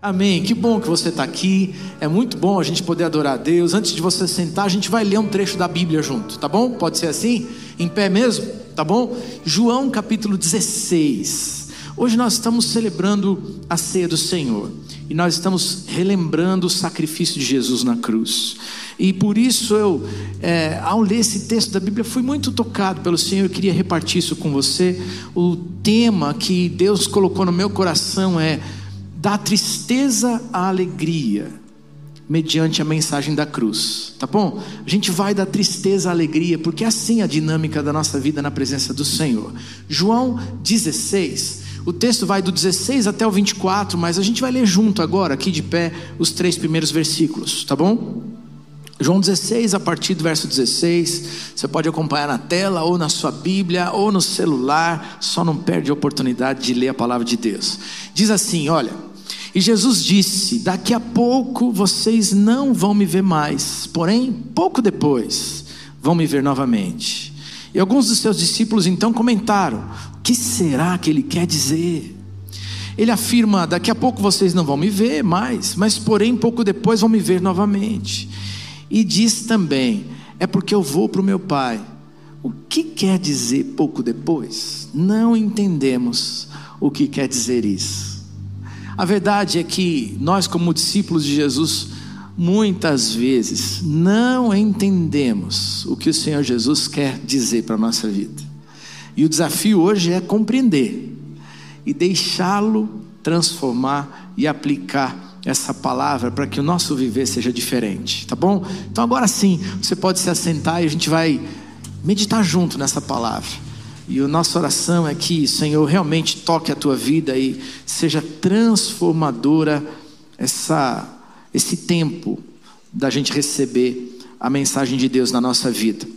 Amém. Que bom que você está aqui. É muito bom a gente poder adorar a Deus. Antes de você sentar, a gente vai ler um trecho da Bíblia junto, tá bom? Pode ser assim? Em pé mesmo? Tá bom? João capítulo 16. Hoje nós estamos celebrando a ceia do Senhor e nós estamos relembrando o sacrifício de Jesus na cruz. E por isso eu, é, ao ler esse texto da Bíblia, fui muito tocado pelo Senhor. Eu queria repartir isso com você. O tema que Deus colocou no meu coração é da tristeza à alegria, mediante a mensagem da cruz, tá bom? A gente vai da tristeza à alegria, porque é assim a dinâmica da nossa vida na presença do Senhor. João 16, o texto vai do 16 até o 24, mas a gente vai ler junto agora, aqui de pé, os três primeiros versículos, tá bom? João 16, a partir do verso 16, você pode acompanhar na tela, ou na sua Bíblia, ou no celular, só não perde a oportunidade de ler a palavra de Deus. Diz assim: olha. E Jesus disse: Daqui a pouco vocês não vão me ver mais, porém, pouco depois, vão me ver novamente. E alguns dos seus discípulos então comentaram: O que será que ele quer dizer? Ele afirma: Daqui a pouco vocês não vão me ver mais, mas porém, pouco depois vão me ver novamente. E diz também: É porque eu vou para o meu Pai. O que quer dizer pouco depois? Não entendemos o que quer dizer isso. A verdade é que nós, como discípulos de Jesus, muitas vezes não entendemos o que o Senhor Jesus quer dizer para a nossa vida. E o desafio hoje é compreender e deixá-lo transformar e aplicar essa palavra para que o nosso viver seja diferente, tá bom? Então agora sim, você pode se assentar e a gente vai meditar junto nessa palavra. E a nossa oração é que, Senhor, realmente toque a tua vida e seja transformadora essa, esse tempo da gente receber a mensagem de Deus na nossa vida.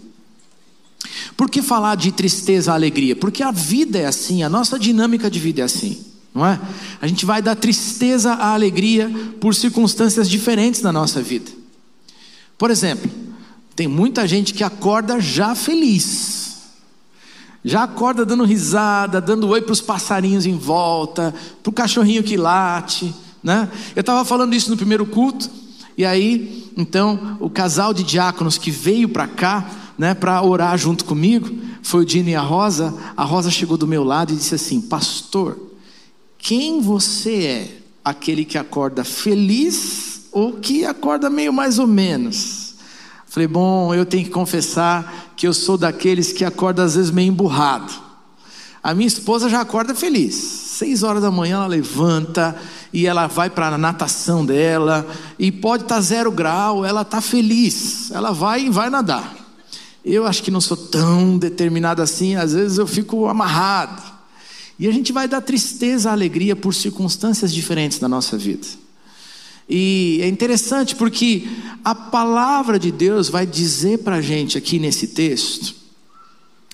Por que falar de tristeza à alegria? Porque a vida é assim, a nossa dinâmica de vida é assim, não é? A gente vai da tristeza à alegria por circunstâncias diferentes na nossa vida. Por exemplo, tem muita gente que acorda já feliz já acorda dando risada, dando oi para os passarinhos em volta, para o cachorrinho que late. Né? Eu estava falando isso no primeiro culto, e aí, então, o casal de diáconos que veio para cá, né, para orar junto comigo, foi o Dino e a Rosa. A Rosa chegou do meu lado e disse assim: Pastor, quem você é? Aquele que acorda feliz ou que acorda meio mais ou menos? Falei, bom, eu tenho que confessar que eu sou daqueles que acorda às vezes meio emburrado. A minha esposa já acorda feliz. Seis horas da manhã ela levanta e ela vai para a natação dela e pode estar tá zero grau, ela está feliz. Ela vai e vai nadar. Eu acho que não sou tão determinado assim. Às vezes eu fico amarrado. E a gente vai dar tristeza à alegria por circunstâncias diferentes na nossa vida. E é interessante porque a palavra de Deus vai dizer para a gente aqui nesse texto,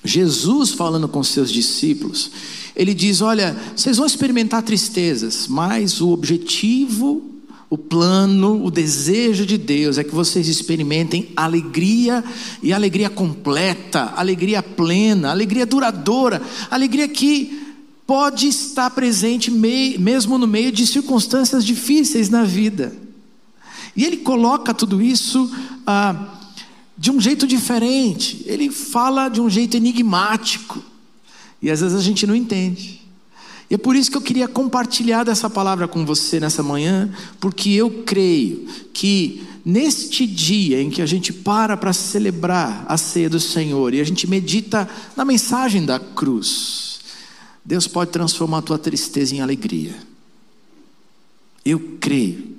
Jesus falando com seus discípulos, ele diz: Olha, vocês vão experimentar tristezas, mas o objetivo, o plano, o desejo de Deus é que vocês experimentem alegria e alegria completa, alegria plena, alegria duradoura, alegria que pode estar presente mesmo no meio de circunstâncias difíceis na vida. E ele coloca tudo isso ah, de um jeito diferente, ele fala de um jeito enigmático, e às vezes a gente não entende. E é por isso que eu queria compartilhar dessa palavra com você nessa manhã, porque eu creio que neste dia em que a gente para para celebrar a ceia do Senhor e a gente medita na mensagem da cruz, Deus pode transformar a tua tristeza em alegria. Eu creio.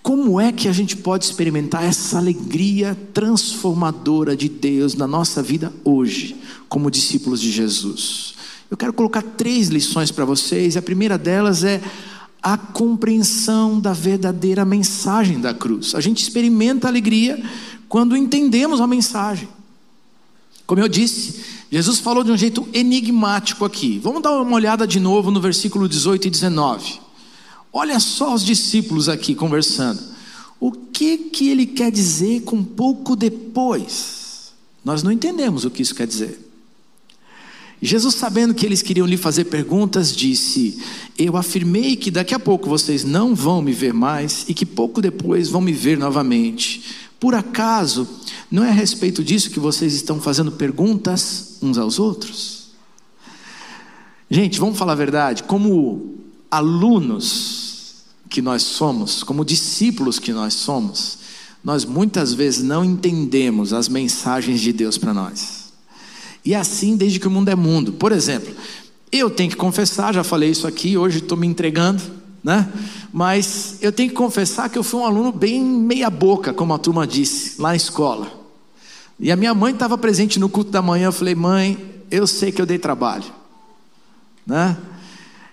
Como é que a gente pode experimentar essa alegria transformadora de Deus na nossa vida hoje, como discípulos de Jesus? Eu quero colocar três lições para vocês. A primeira delas é a compreensão da verdadeira mensagem da cruz. A gente experimenta alegria quando entendemos a mensagem. Como eu disse, Jesus falou de um jeito enigmático aqui. Vamos dar uma olhada de novo no versículo 18 e 19. Olha só os discípulos aqui conversando. O que que ele quer dizer com pouco depois? Nós não entendemos o que isso quer dizer. Jesus, sabendo que eles queriam lhe fazer perguntas, disse: Eu afirmei que daqui a pouco vocês não vão me ver mais e que pouco depois vão me ver novamente. Por acaso, não é a respeito disso que vocês estão fazendo perguntas uns aos outros? Gente, vamos falar a verdade, como alunos que nós somos, como discípulos que nós somos, nós muitas vezes não entendemos as mensagens de Deus para nós. E é assim desde que o mundo é mundo. Por exemplo, eu tenho que confessar, já falei isso aqui, hoje estou me entregando, né? Mas eu tenho que confessar que eu fui um aluno bem meia-boca, como a turma disse, lá na escola. E a minha mãe estava presente no culto da manhã. Eu falei, mãe, eu sei que eu dei trabalho, né?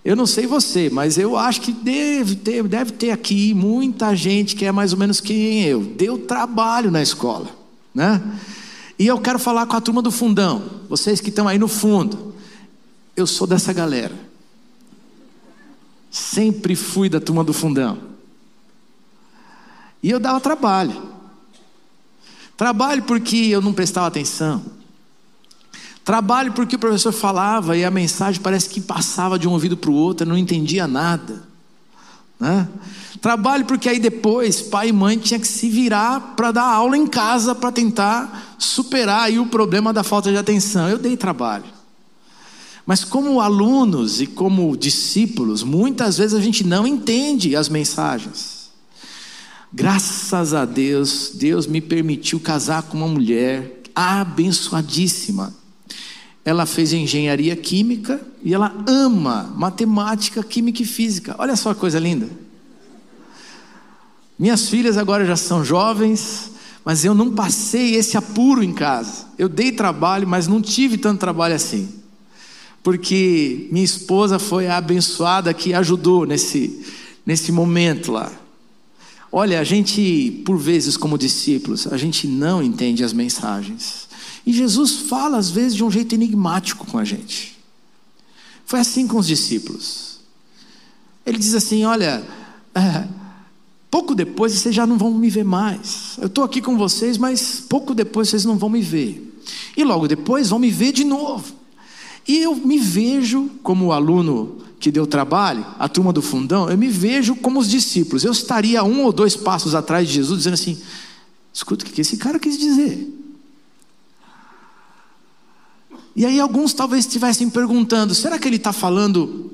Eu não sei você, mas eu acho que deve ter, deve ter aqui muita gente que é mais ou menos que eu. Deu trabalho na escola, né? E eu quero falar com a turma do fundão, vocês que estão aí no fundo. Eu sou dessa galera. Sempre fui da turma do fundão. E eu dava trabalho. Trabalho porque eu não prestava atenção. Trabalho porque o professor falava e a mensagem parece que passava de um ouvido para o outro, eu não entendia nada. Né? Trabalho porque aí depois pai e mãe tinha que se virar para dar aula em casa para tentar superar aí o problema da falta de atenção. Eu dei trabalho. Mas como alunos e como discípulos, muitas vezes a gente não entende as mensagens. Graças a Deus, Deus me permitiu casar com uma mulher abençoadíssima. Ela fez engenharia química e ela ama matemática, química e física. Olha só que coisa linda. Minhas filhas agora já são jovens, mas eu não passei esse apuro em casa. Eu dei trabalho, mas não tive tanto trabalho assim. Porque minha esposa foi a abençoada que ajudou nesse, nesse momento lá. Olha, a gente, por vezes, como discípulos, a gente não entende as mensagens. E Jesus fala, às vezes, de um jeito enigmático com a gente. Foi assim com os discípulos. Ele diz assim: Olha, é, pouco depois vocês já não vão me ver mais. Eu estou aqui com vocês, mas pouco depois vocês não vão me ver. E logo depois vão me ver de novo. E eu me vejo como aluno que deu trabalho, a turma do fundão, eu me vejo como os discípulos. Eu estaria um ou dois passos atrás de Jesus, dizendo assim: escuta o que esse cara quis dizer. E aí alguns talvez estivessem perguntando: será que ele está falando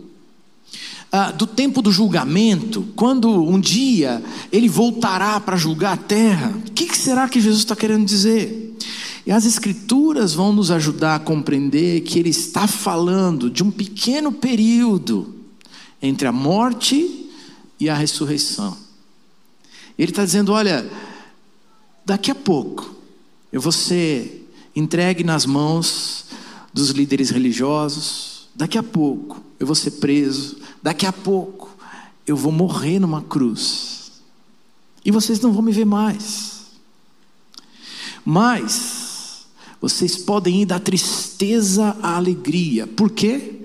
ah, do tempo do julgamento, quando um dia ele voltará para julgar a terra? O que, que será que Jesus está querendo dizer? E as Escrituras vão nos ajudar a compreender que ele está falando de um pequeno período entre a morte e a ressurreição. Ele está dizendo: olha, daqui a pouco eu vou ser entregue nas mãos dos líderes religiosos. Daqui a pouco eu vou ser preso. Daqui a pouco eu vou morrer numa cruz. E vocês não vão me ver mais. Mas vocês podem ir da tristeza à alegria. Por quê?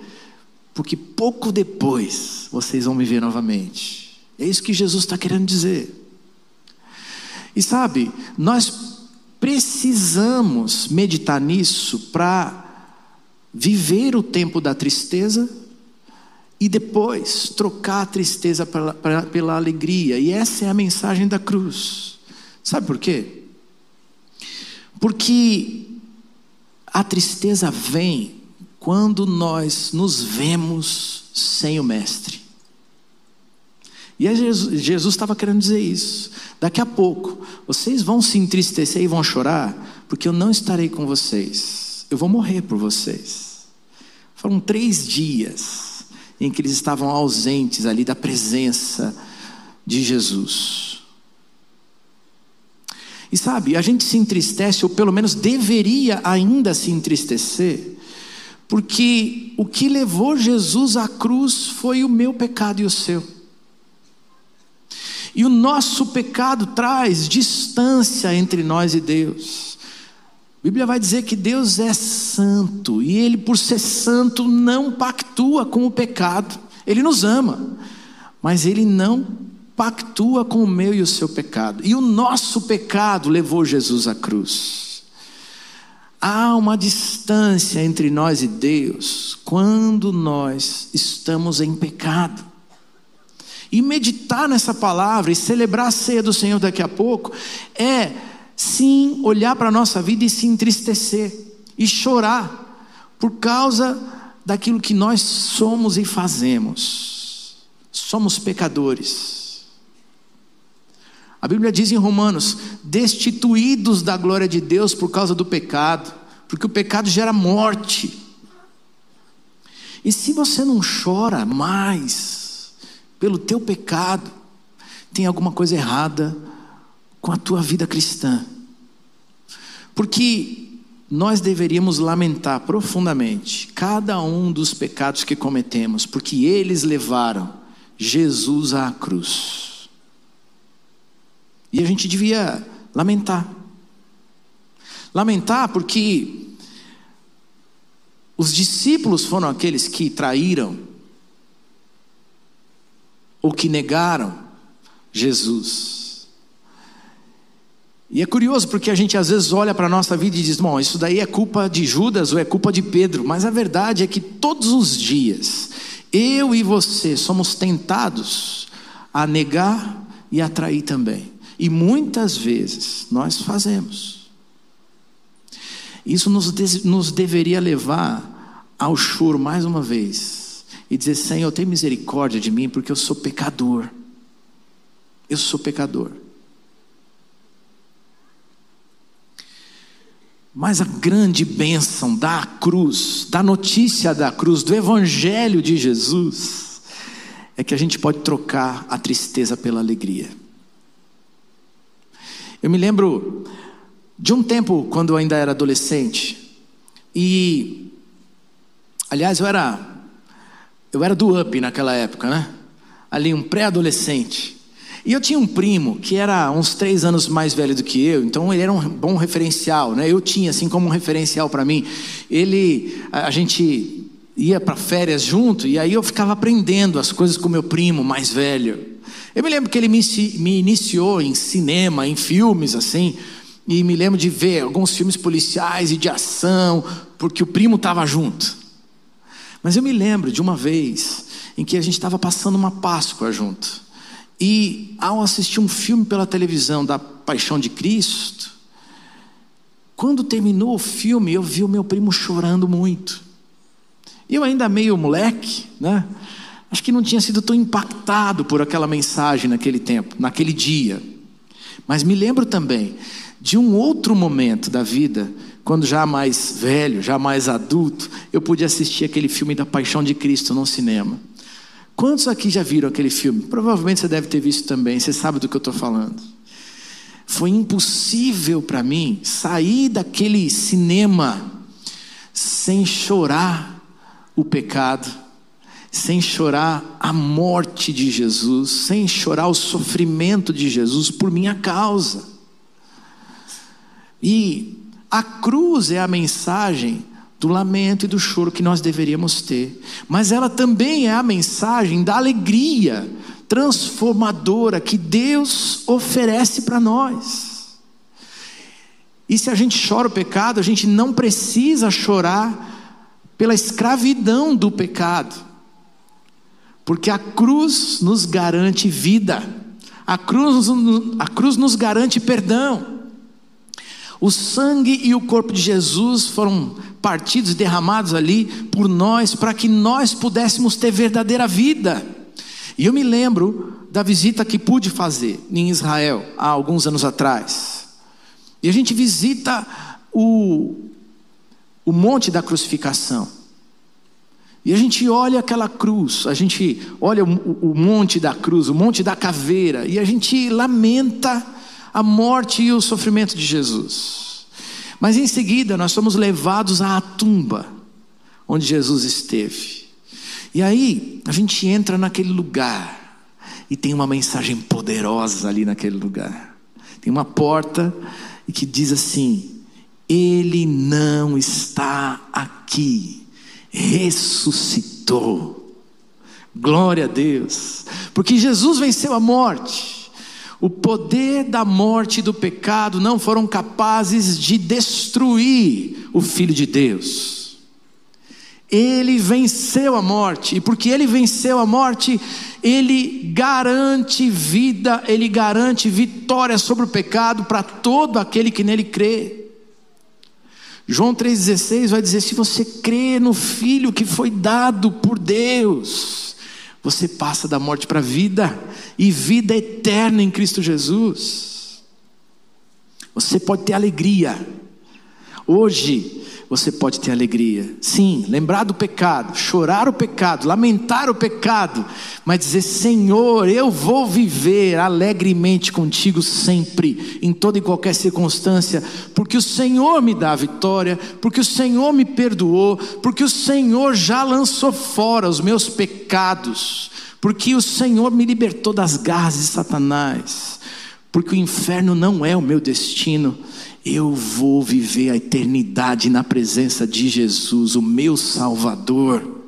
Porque pouco depois vocês vão me ver novamente. É isso que Jesus está querendo dizer. E sabe, nós precisamos meditar nisso para viver o tempo da tristeza e depois trocar a tristeza pela, pela, alegria. E essa é a mensagem da cruz. Sabe por quê? Porque a tristeza vem quando nós nos vemos sem o Mestre. E Jesus estava querendo dizer isso. Daqui a pouco, vocês vão se entristecer e vão chorar, porque eu não estarei com vocês. Eu vou morrer por vocês. Foram três dias em que eles estavam ausentes ali da presença de Jesus. E sabe, a gente se entristece, ou pelo menos deveria ainda se entristecer, porque o que levou Jesus à cruz foi o meu pecado e o seu. E o nosso pecado traz distância entre nós e Deus. A Bíblia vai dizer que Deus é santo e Ele, por ser santo, não pactua com o pecado. Ele nos ama, mas Ele não pactua com o meu e o seu pecado. E o nosso pecado levou Jesus à cruz. Há uma distância entre nós e Deus quando nós estamos em pecado. E meditar nessa palavra e celebrar a ceia do Senhor daqui a pouco é sim olhar para a nossa vida e se entristecer e chorar por causa daquilo que nós somos e fazemos. Somos pecadores. A Bíblia diz em Romanos: destituídos da glória de Deus por causa do pecado, porque o pecado gera morte. E se você não chora mais pelo teu pecado, tem alguma coisa errada com a tua vida cristã. Porque nós deveríamos lamentar profundamente cada um dos pecados que cometemos, porque eles levaram Jesus à cruz. E a gente devia lamentar. Lamentar porque os discípulos foram aqueles que traíram ou que negaram Jesus. E é curioso porque a gente às vezes olha para a nossa vida e diz: bom, isso daí é culpa de Judas ou é culpa de Pedro, mas a verdade é que todos os dias, eu e você somos tentados a negar e a trair também, e muitas vezes nós fazemos. Isso nos, nos deveria levar ao choro mais uma vez e dizer: Senhor, tem misericórdia de mim, porque eu sou pecador. Eu sou pecador. Mas a grande bênção da cruz, da notícia da cruz, do Evangelho de Jesus, é que a gente pode trocar a tristeza pela alegria. Eu me lembro de um tempo quando eu ainda era adolescente, e, aliás, eu era, eu era do UP naquela época, né? Ali, um pré-adolescente. E eu tinha um primo que era uns três anos mais velho do que eu, então ele era um bom referencial, né? Eu tinha assim como um referencial para mim. Ele, a, a gente ia para férias junto e aí eu ficava aprendendo as coisas com meu primo mais velho. Eu me lembro que ele me, me iniciou em cinema, em filmes assim, e me lembro de ver alguns filmes policiais e de ação, porque o primo estava junto. Mas eu me lembro de uma vez em que a gente estava passando uma Páscoa junto. E ao assistir um filme pela televisão da Paixão de Cristo, quando terminou o filme, eu vi o meu primo chorando muito. E eu ainda meio moleque, né? Acho que não tinha sido tão impactado por aquela mensagem naquele tempo, naquele dia. Mas me lembro também de um outro momento da vida, quando já mais velho, já mais adulto, eu pude assistir aquele filme da Paixão de Cristo no cinema. Quantos aqui já viram aquele filme? Provavelmente você deve ter visto também, você sabe do que eu estou falando. Foi impossível para mim sair daquele cinema sem chorar o pecado, sem chorar a morte de Jesus, sem chorar o sofrimento de Jesus por minha causa. E a cruz é a mensagem do lamento e do choro que nós deveríamos ter, mas ela também é a mensagem da alegria transformadora que Deus oferece para nós. E se a gente chora o pecado, a gente não precisa chorar pela escravidão do pecado, porque a cruz nos garante vida, a cruz, a cruz nos garante perdão. O sangue e o corpo de Jesus foram partidos e derramados ali por nós, para que nós pudéssemos ter verdadeira vida. E eu me lembro da visita que pude fazer em Israel há alguns anos atrás. E a gente visita o, o Monte da Crucificação. E a gente olha aquela cruz, a gente olha o, o Monte da Cruz, o Monte da Caveira, e a gente lamenta a morte e o sofrimento de Jesus. Mas em seguida nós somos levados à tumba onde Jesus esteve. E aí a gente entra naquele lugar e tem uma mensagem poderosa ali naquele lugar. Tem uma porta e que diz assim: Ele não está aqui, ressuscitou. Glória a Deus, porque Jesus venceu a morte. O poder da morte e do pecado não foram capazes de destruir o Filho de Deus. Ele venceu a morte, e porque ele venceu a morte, ele garante vida, ele garante vitória sobre o pecado para todo aquele que nele crê. João 3,16 vai dizer: se você crê no Filho que foi dado por Deus, você passa da morte para a vida, e vida eterna em Cristo Jesus. Você pode ter alegria. Hoje, você pode ter alegria. Sim, lembrar do pecado, chorar o pecado, lamentar o pecado, mas dizer: Senhor, eu vou viver alegremente contigo sempre, em toda e qualquer circunstância, porque o Senhor me dá a vitória, porque o Senhor me perdoou, porque o Senhor já lançou fora os meus pecados, porque o Senhor me libertou das garras de Satanás, porque o inferno não é o meu destino eu vou viver a eternidade na presença de Jesus, o meu Salvador.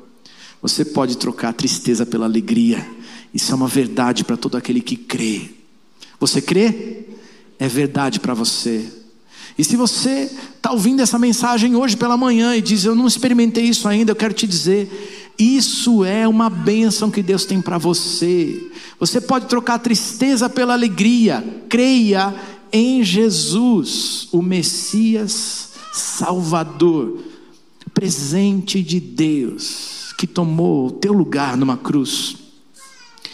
Você pode trocar a tristeza pela alegria, isso é uma verdade para todo aquele que crê. Você crê? É verdade para você. E se você está ouvindo essa mensagem hoje pela manhã e diz: Eu não experimentei isso ainda, eu quero te dizer, isso é uma bênção que Deus tem para você. Você pode trocar a tristeza pela alegria, creia em Jesus, o Messias Salvador, presente de Deus, que tomou o teu lugar numa cruz,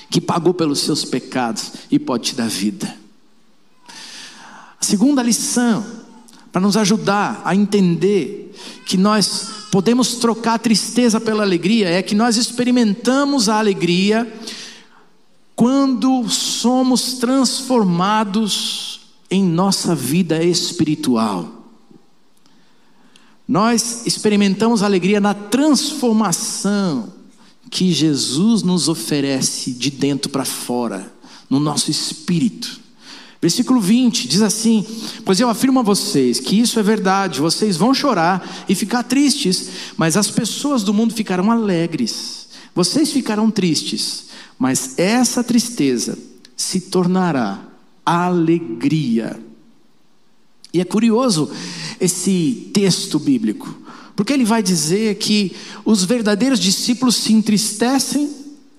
que pagou pelos seus pecados e pode te dar vida. A segunda lição, para nos ajudar a entender que nós podemos trocar a tristeza pela alegria, é que nós experimentamos a alegria quando somos transformados em nossa vida espiritual. Nós experimentamos alegria na transformação que Jesus nos oferece de dentro para fora, no nosso espírito. Versículo 20 diz assim: Pois eu afirmo a vocês que isso é verdade, vocês vão chorar e ficar tristes, mas as pessoas do mundo ficarão alegres. Vocês ficarão tristes, mas essa tristeza se tornará alegria. E é curioso esse texto bíblico, porque ele vai dizer que os verdadeiros discípulos se entristecem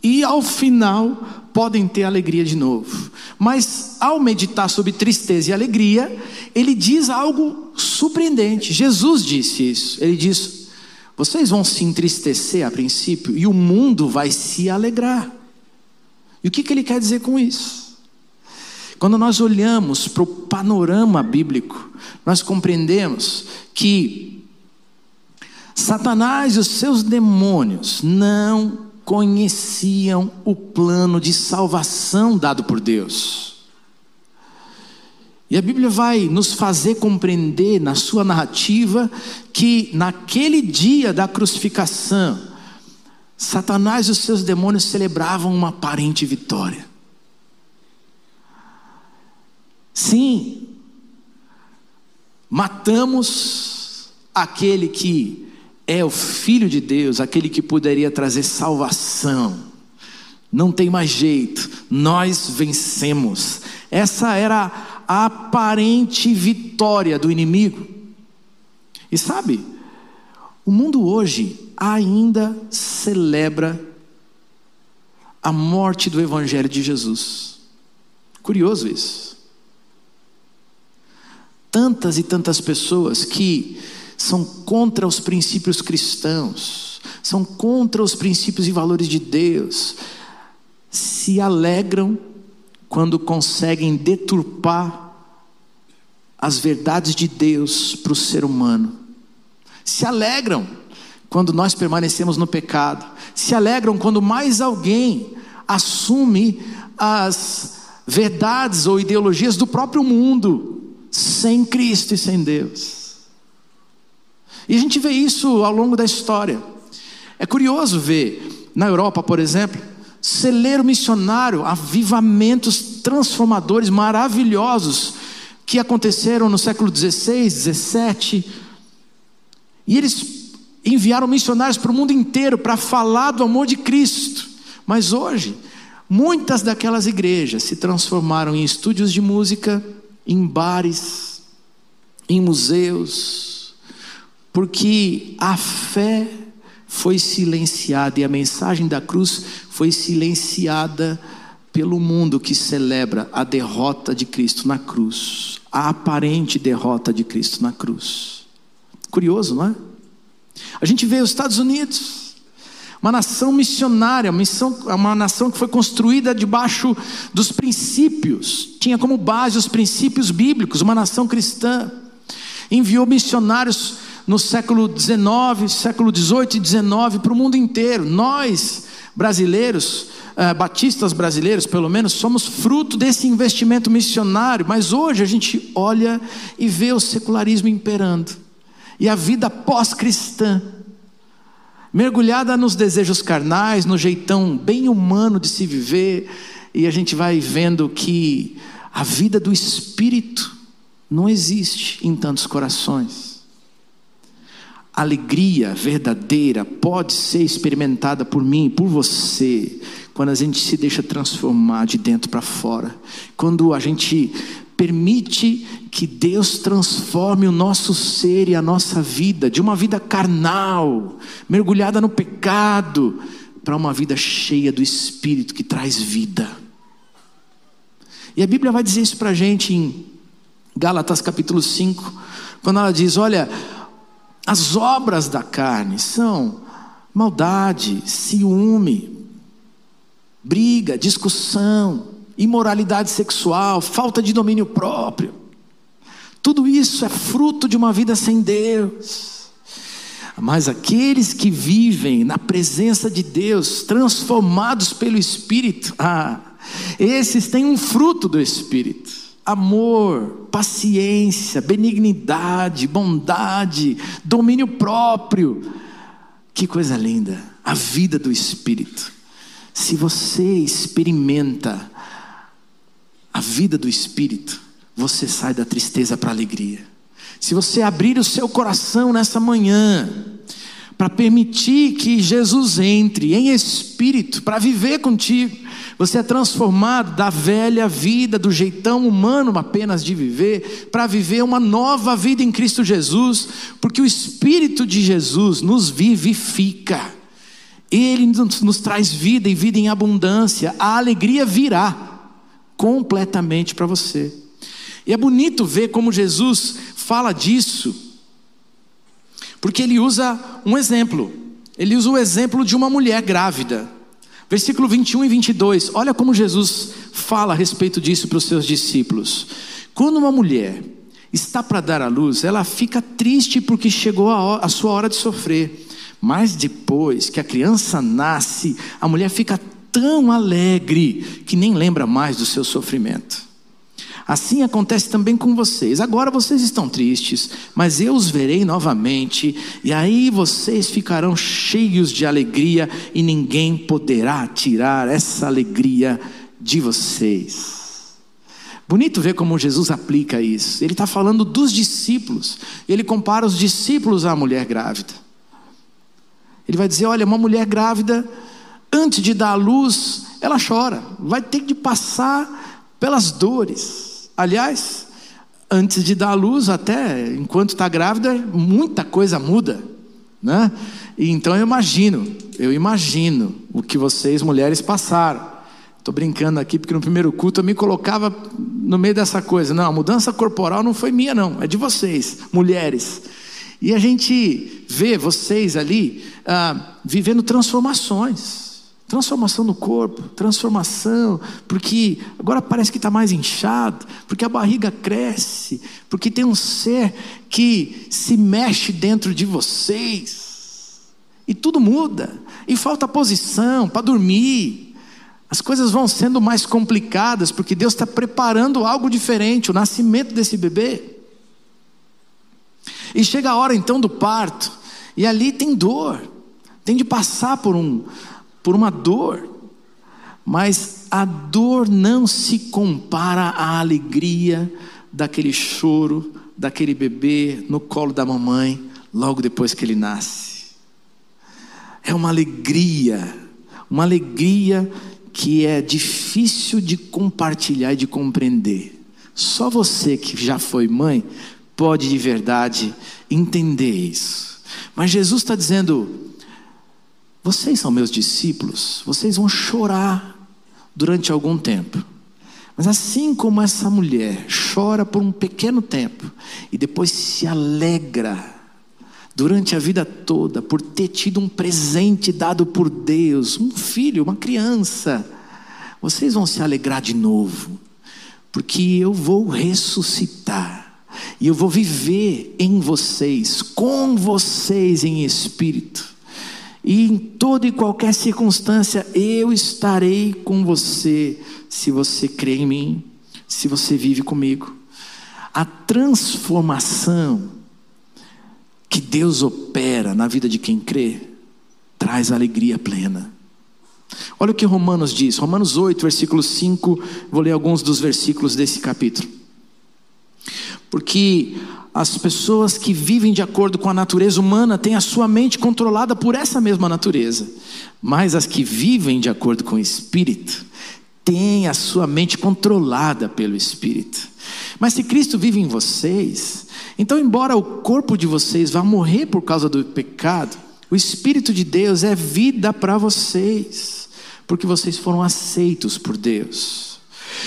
e ao final podem ter alegria de novo. Mas ao meditar sobre tristeza e alegria, ele diz algo surpreendente. Jesus disse isso. Ele diz: Vocês vão se entristecer a princípio e o mundo vai se alegrar. E o que, que ele quer dizer com isso? Quando nós olhamos para o panorama bíblico, nós compreendemos que Satanás e os seus demônios não conheciam o plano de salvação dado por Deus. E a Bíblia vai nos fazer compreender na sua narrativa que naquele dia da crucificação, Satanás e os seus demônios celebravam uma aparente vitória. Sim, matamos aquele que é o Filho de Deus, aquele que poderia trazer salvação. Não tem mais jeito, nós vencemos. Essa era a aparente vitória do inimigo. E sabe, o mundo hoje ainda celebra a morte do Evangelho de Jesus. Curioso isso tantas e tantas pessoas que são contra os princípios cristãos, são contra os princípios e valores de Deus, se alegram quando conseguem deturpar as verdades de Deus para o ser humano. Se alegram quando nós permanecemos no pecado. Se alegram quando mais alguém assume as verdades ou ideologias do próprio mundo sem Cristo e sem Deus. E a gente vê isso ao longo da história. É curioso ver, na Europa, por exemplo, celeiro missionário, avivamentos transformadores maravilhosos que aconteceram no século XVI, XVII. E eles enviaram missionários para o mundo inteiro para falar do amor de Cristo. Mas hoje, muitas daquelas igrejas se transformaram em estúdios de música, em bares, em museus, porque a fé foi silenciada e a mensagem da cruz foi silenciada pelo mundo que celebra a derrota de Cristo na cruz, a aparente derrota de Cristo na cruz. Curioso, não é? A gente vê os Estados Unidos, uma nação missionária, uma, missão, uma nação que foi construída debaixo dos princípios, tinha como base os princípios bíblicos, uma nação cristã, enviou missionários no século XIX, século XVIII e XIX para o mundo inteiro. Nós, brasileiros, uh, batistas brasileiros, pelo menos, somos fruto desse investimento missionário, mas hoje a gente olha e vê o secularismo imperando, e a vida pós-cristã, mergulhada nos desejos carnais, no jeitão bem humano de se viver, e a gente vai vendo que a vida do espírito não existe em tantos corações. Alegria verdadeira pode ser experimentada por mim, por você, quando a gente se deixa transformar de dentro para fora, quando a gente permite que Deus transforme o nosso ser e a nossa vida, de uma vida carnal, mergulhada no pecado, para uma vida cheia do Espírito que traz vida. E a Bíblia vai dizer isso para a gente em Gálatas capítulo 5, quando ela diz: Olha, as obras da carne são maldade, ciúme, briga, discussão, imoralidade sexual, falta de domínio próprio. Tudo isso é fruto de uma vida sem Deus. Mas aqueles que vivem na presença de Deus, transformados pelo Espírito, ah, esses têm um fruto do Espírito amor, paciência, benignidade, bondade, domínio próprio. Que coisa linda, a vida do Espírito. Se você experimenta a vida do Espírito, você sai da tristeza para a alegria. Se você abrir o seu coração nessa manhã, para permitir que Jesus entre em espírito para viver contigo. Você é transformado da velha vida, do jeitão humano apenas de viver, para viver uma nova vida em Cristo Jesus, porque o Espírito de Jesus nos vivifica, ele nos, nos traz vida e vida em abundância, a alegria virá completamente para você. E é bonito ver como Jesus fala disso porque ele usa um exemplo. Ele usa o exemplo de uma mulher grávida. Versículo 21 e 22. Olha como Jesus fala a respeito disso para os seus discípulos. Quando uma mulher está para dar à luz, ela fica triste porque chegou a, a sua hora de sofrer. Mas depois que a criança nasce, a mulher fica tão alegre que nem lembra mais do seu sofrimento. Assim acontece também com vocês. Agora vocês estão tristes, mas eu os verei novamente, e aí vocês ficarão cheios de alegria, e ninguém poderá tirar essa alegria de vocês. Bonito ver como Jesus aplica isso. Ele está falando dos discípulos, ele compara os discípulos à mulher grávida. Ele vai dizer: olha, uma mulher grávida, antes de dar à luz, ela chora, vai ter que passar pelas dores. Aliás, antes de dar à luz, até enquanto está grávida, muita coisa muda, né? Então eu imagino, eu imagino o que vocês mulheres passaram. Estou brincando aqui porque no primeiro culto eu me colocava no meio dessa coisa. Não, a mudança corporal não foi minha, não, é de vocês, mulheres. E a gente vê vocês ali ah, vivendo transformações. Transformação no corpo, transformação, porque agora parece que está mais inchado, porque a barriga cresce, porque tem um ser que se mexe dentro de vocês, e tudo muda, e falta posição para dormir, as coisas vão sendo mais complicadas, porque Deus está preparando algo diferente, o nascimento desse bebê. E chega a hora então do parto, e ali tem dor, tem de passar por um por uma dor, mas a dor não se compara à alegria daquele choro, daquele bebê no colo da mamãe, logo depois que ele nasce. É uma alegria, uma alegria que é difícil de compartilhar e de compreender. Só você que já foi mãe pode de verdade entender isso. Mas Jesus está dizendo: vocês são meus discípulos, vocês vão chorar durante algum tempo. Mas assim como essa mulher chora por um pequeno tempo e depois se alegra durante a vida toda por ter tido um presente dado por Deus, um filho, uma criança, vocês vão se alegrar de novo, porque eu vou ressuscitar. E eu vou viver em vocês, com vocês em espírito. E em toda e qualquer circunstância eu estarei com você se você crê em mim, se você vive comigo. A transformação que Deus opera na vida de quem crê traz alegria plena. Olha o que Romanos diz, Romanos 8, versículo 5, vou ler alguns dos versículos desse capítulo. Porque as pessoas que vivem de acordo com a natureza humana têm a sua mente controlada por essa mesma natureza, mas as que vivem de acordo com o Espírito tem a sua mente controlada pelo Espírito. Mas se Cristo vive em vocês, então, embora o corpo de vocês vá morrer por causa do pecado, o Espírito de Deus é vida para vocês, porque vocês foram aceitos por Deus.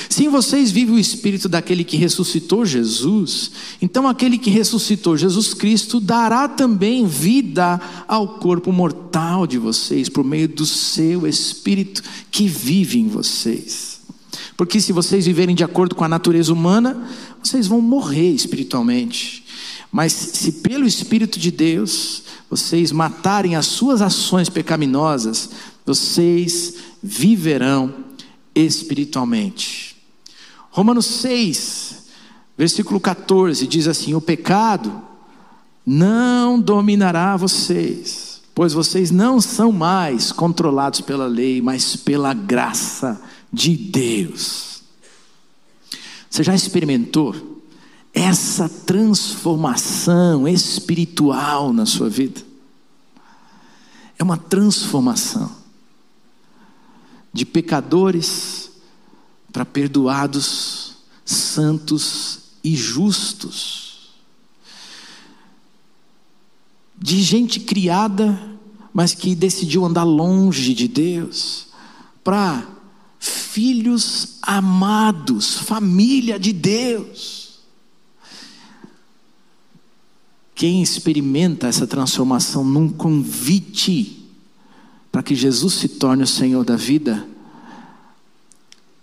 Se em vocês vive o Espírito daquele que ressuscitou Jesus, então aquele que ressuscitou Jesus Cristo dará também vida ao corpo mortal de vocês, por meio do seu Espírito que vive em vocês. Porque se vocês viverem de acordo com a natureza humana, vocês vão morrer espiritualmente. Mas se pelo Espírito de Deus vocês matarem as suas ações pecaminosas, vocês viverão espiritualmente. Romanos 6, versículo 14 diz assim: O pecado não dominará vocês, pois vocês não são mais controlados pela lei, mas pela graça de Deus. Você já experimentou essa transformação espiritual na sua vida? É uma transformação de pecadores para perdoados, santos e justos. De gente criada, mas que decidiu andar longe de Deus, para filhos amados, família de Deus. Quem experimenta essa transformação num convite para que Jesus se torne o Senhor da vida,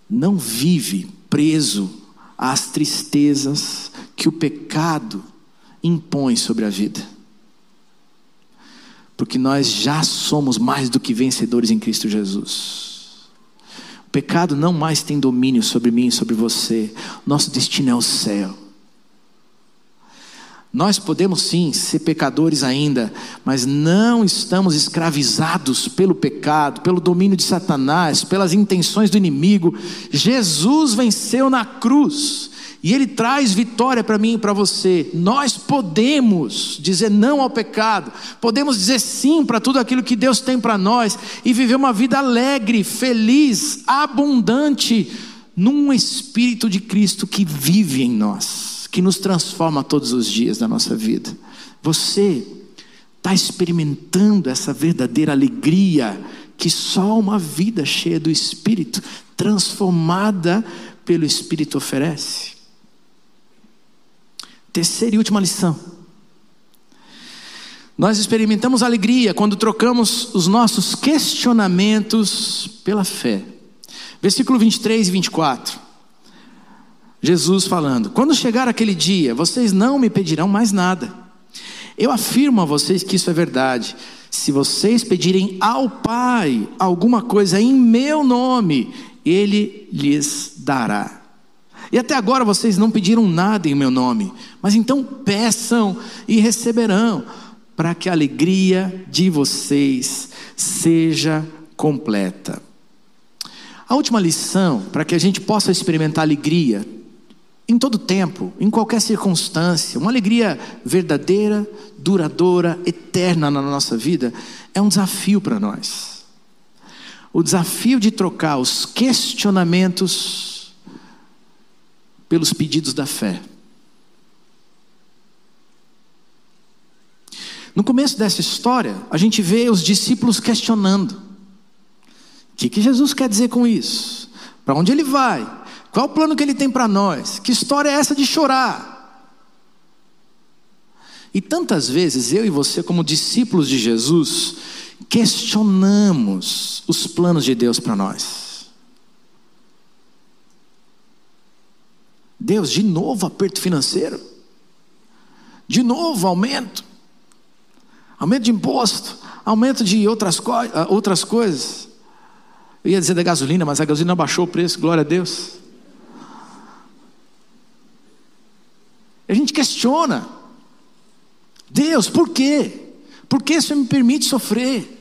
não vive preso às tristezas que o pecado impõe sobre a vida. Porque nós já somos mais do que vencedores em Cristo Jesus. O pecado não mais tem domínio sobre mim e sobre você. Nosso destino é o céu. Nós podemos sim ser pecadores ainda, mas não estamos escravizados pelo pecado, pelo domínio de Satanás, pelas intenções do inimigo. Jesus venceu na cruz e ele traz vitória para mim e para você. Nós podemos dizer não ao pecado, podemos dizer sim para tudo aquilo que Deus tem para nós e viver uma vida alegre, feliz, abundante, num Espírito de Cristo que vive em nós que nos transforma todos os dias da nossa vida. Você está experimentando essa verdadeira alegria que só uma vida cheia do Espírito, transformada pelo Espírito, oferece. Terceira e última lição. Nós experimentamos alegria quando trocamos os nossos questionamentos pela fé. Versículo 23 e 24. Jesus falando: Quando chegar aquele dia, vocês não me pedirão mais nada. Eu afirmo a vocês que isso é verdade. Se vocês pedirem ao Pai alguma coisa em meu nome, Ele lhes dará. E até agora vocês não pediram nada em meu nome, mas então peçam e receberão, para que a alegria de vocês seja completa. A última lição, para que a gente possa experimentar alegria, em todo tempo, em qualquer circunstância, uma alegria verdadeira, duradoura, eterna na nossa vida, é um desafio para nós. O desafio de trocar os questionamentos pelos pedidos da fé. começo dessa história, a gente vê os discípulos questionando: o que, que Jesus quer dizer com isso? Para onde ele vai? Qual o plano que ele tem para nós? Que história é essa de chorar? E tantas vezes eu e você, como discípulos de Jesus, questionamos os planos de Deus para nós. Deus, de novo aperto financeiro, de novo aumento, aumento de imposto, aumento de outras, co ah, outras coisas. Eu ia dizer da gasolina, mas a gasolina baixou o preço, glória a Deus. A gente questiona. Deus, por quê? Por que você me permite sofrer?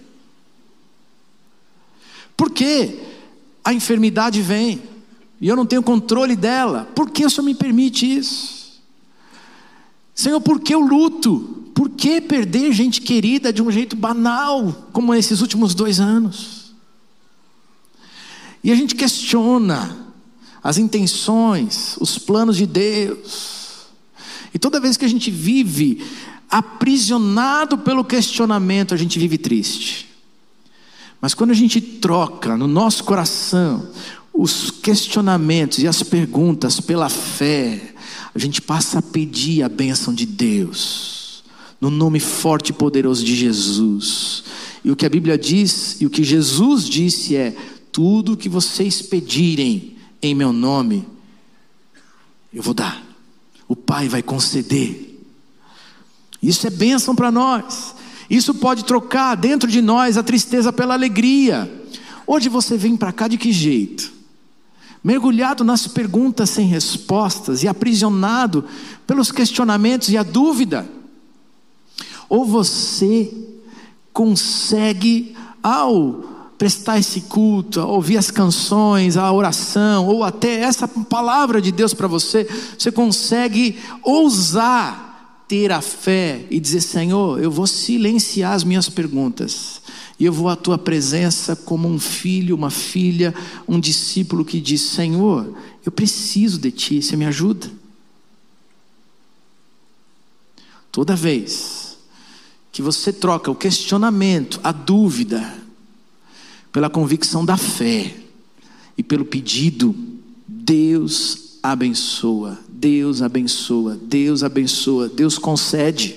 Por que a enfermidade vem e eu não tenho controle dela? Por que o Senhor me permite isso? Senhor, por que o luto? Por que perder gente querida de um jeito banal, como esses últimos dois anos? E a gente questiona as intenções, os planos de Deus. E toda vez que a gente vive aprisionado pelo questionamento, a gente vive triste. Mas quando a gente troca no nosso coração os questionamentos e as perguntas pela fé, a gente passa a pedir a bênção de Deus, no nome forte e poderoso de Jesus. E o que a Bíblia diz e o que Jesus disse é: tudo o que vocês pedirem em meu nome, eu vou dar. O Pai vai conceder. Isso é bênção para nós. Isso pode trocar dentro de nós a tristeza pela alegria. Hoje você vem para cá de que jeito? Mergulhado nas perguntas sem respostas e aprisionado pelos questionamentos e a dúvida? Ou você consegue, ao prestar esse culto, ouvir as canções, a oração, ou até essa palavra de Deus para você, você consegue ousar ter a fé e dizer: Senhor, eu vou silenciar as minhas perguntas, e eu vou à tua presença como um filho, uma filha, um discípulo que diz: Senhor, eu preciso de ti, você me ajuda. Toda vez que você troca o questionamento, a dúvida, pela convicção da fé e pelo pedido, Deus abençoa Deus abençoa, Deus abençoa, Deus concede.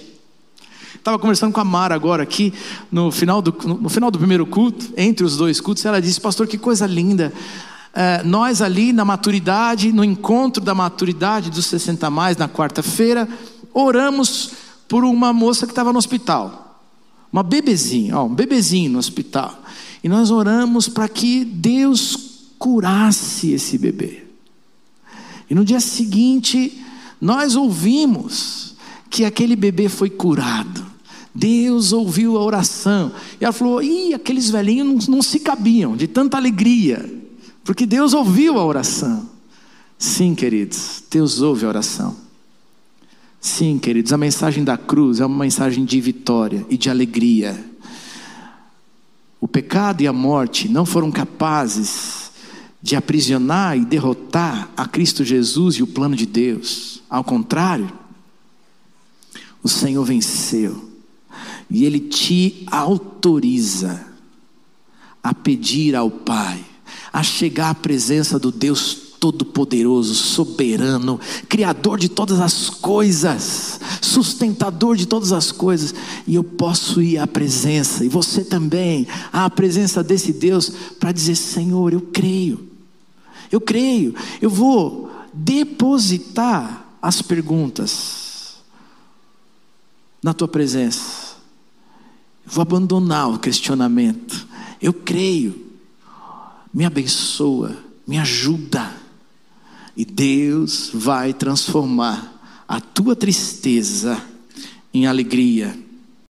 Estava conversando com a Mara agora aqui, no final, do, no final do primeiro culto, entre os dois cultos, ela disse, pastor, que coisa linda. É, nós ali na maturidade, no encontro da maturidade dos 60 mais, na quarta-feira, oramos por uma moça que estava no hospital. Uma bebezinha, ó, um bebezinho no hospital. E nós oramos para que Deus curasse esse bebê. E no dia seguinte, nós ouvimos que aquele bebê foi curado. Deus ouviu a oração. E ela falou: Ih, aqueles velhinhos não, não se cabiam de tanta alegria, porque Deus ouviu a oração. Sim, queridos, Deus ouve a oração. Sim, queridos, a mensagem da cruz é uma mensagem de vitória e de alegria. O pecado e a morte não foram capazes de aprisionar e derrotar a Cristo Jesus e o plano de Deus. Ao contrário, o Senhor venceu e Ele te autoriza a pedir ao Pai, a chegar à presença do Deus Todo-Poderoso, soberano, Criador de todas as coisas, sustentador de todas as coisas, e eu posso ir à presença, e você também, à presença desse Deus, para dizer: Senhor, eu creio, eu creio, eu vou depositar as perguntas na tua presença. Eu vou abandonar o questionamento. Eu creio. Me abençoa, me ajuda. E Deus vai transformar a tua tristeza em alegria